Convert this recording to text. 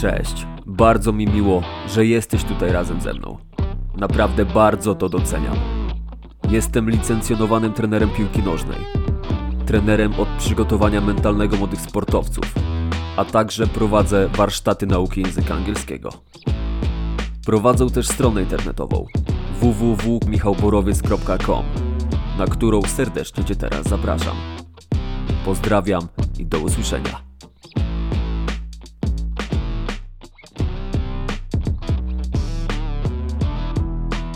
Cześć, bardzo mi miło, że jesteś tutaj razem ze mną. Naprawdę bardzo to doceniam. Jestem licencjonowanym trenerem piłki nożnej, trenerem od przygotowania mentalnego młodych sportowców, a także prowadzę warsztaty nauki języka angielskiego. Prowadzę też stronę internetową www.michałborowiec.com, na którą serdecznie Cię teraz zapraszam. Pozdrawiam i do usłyszenia.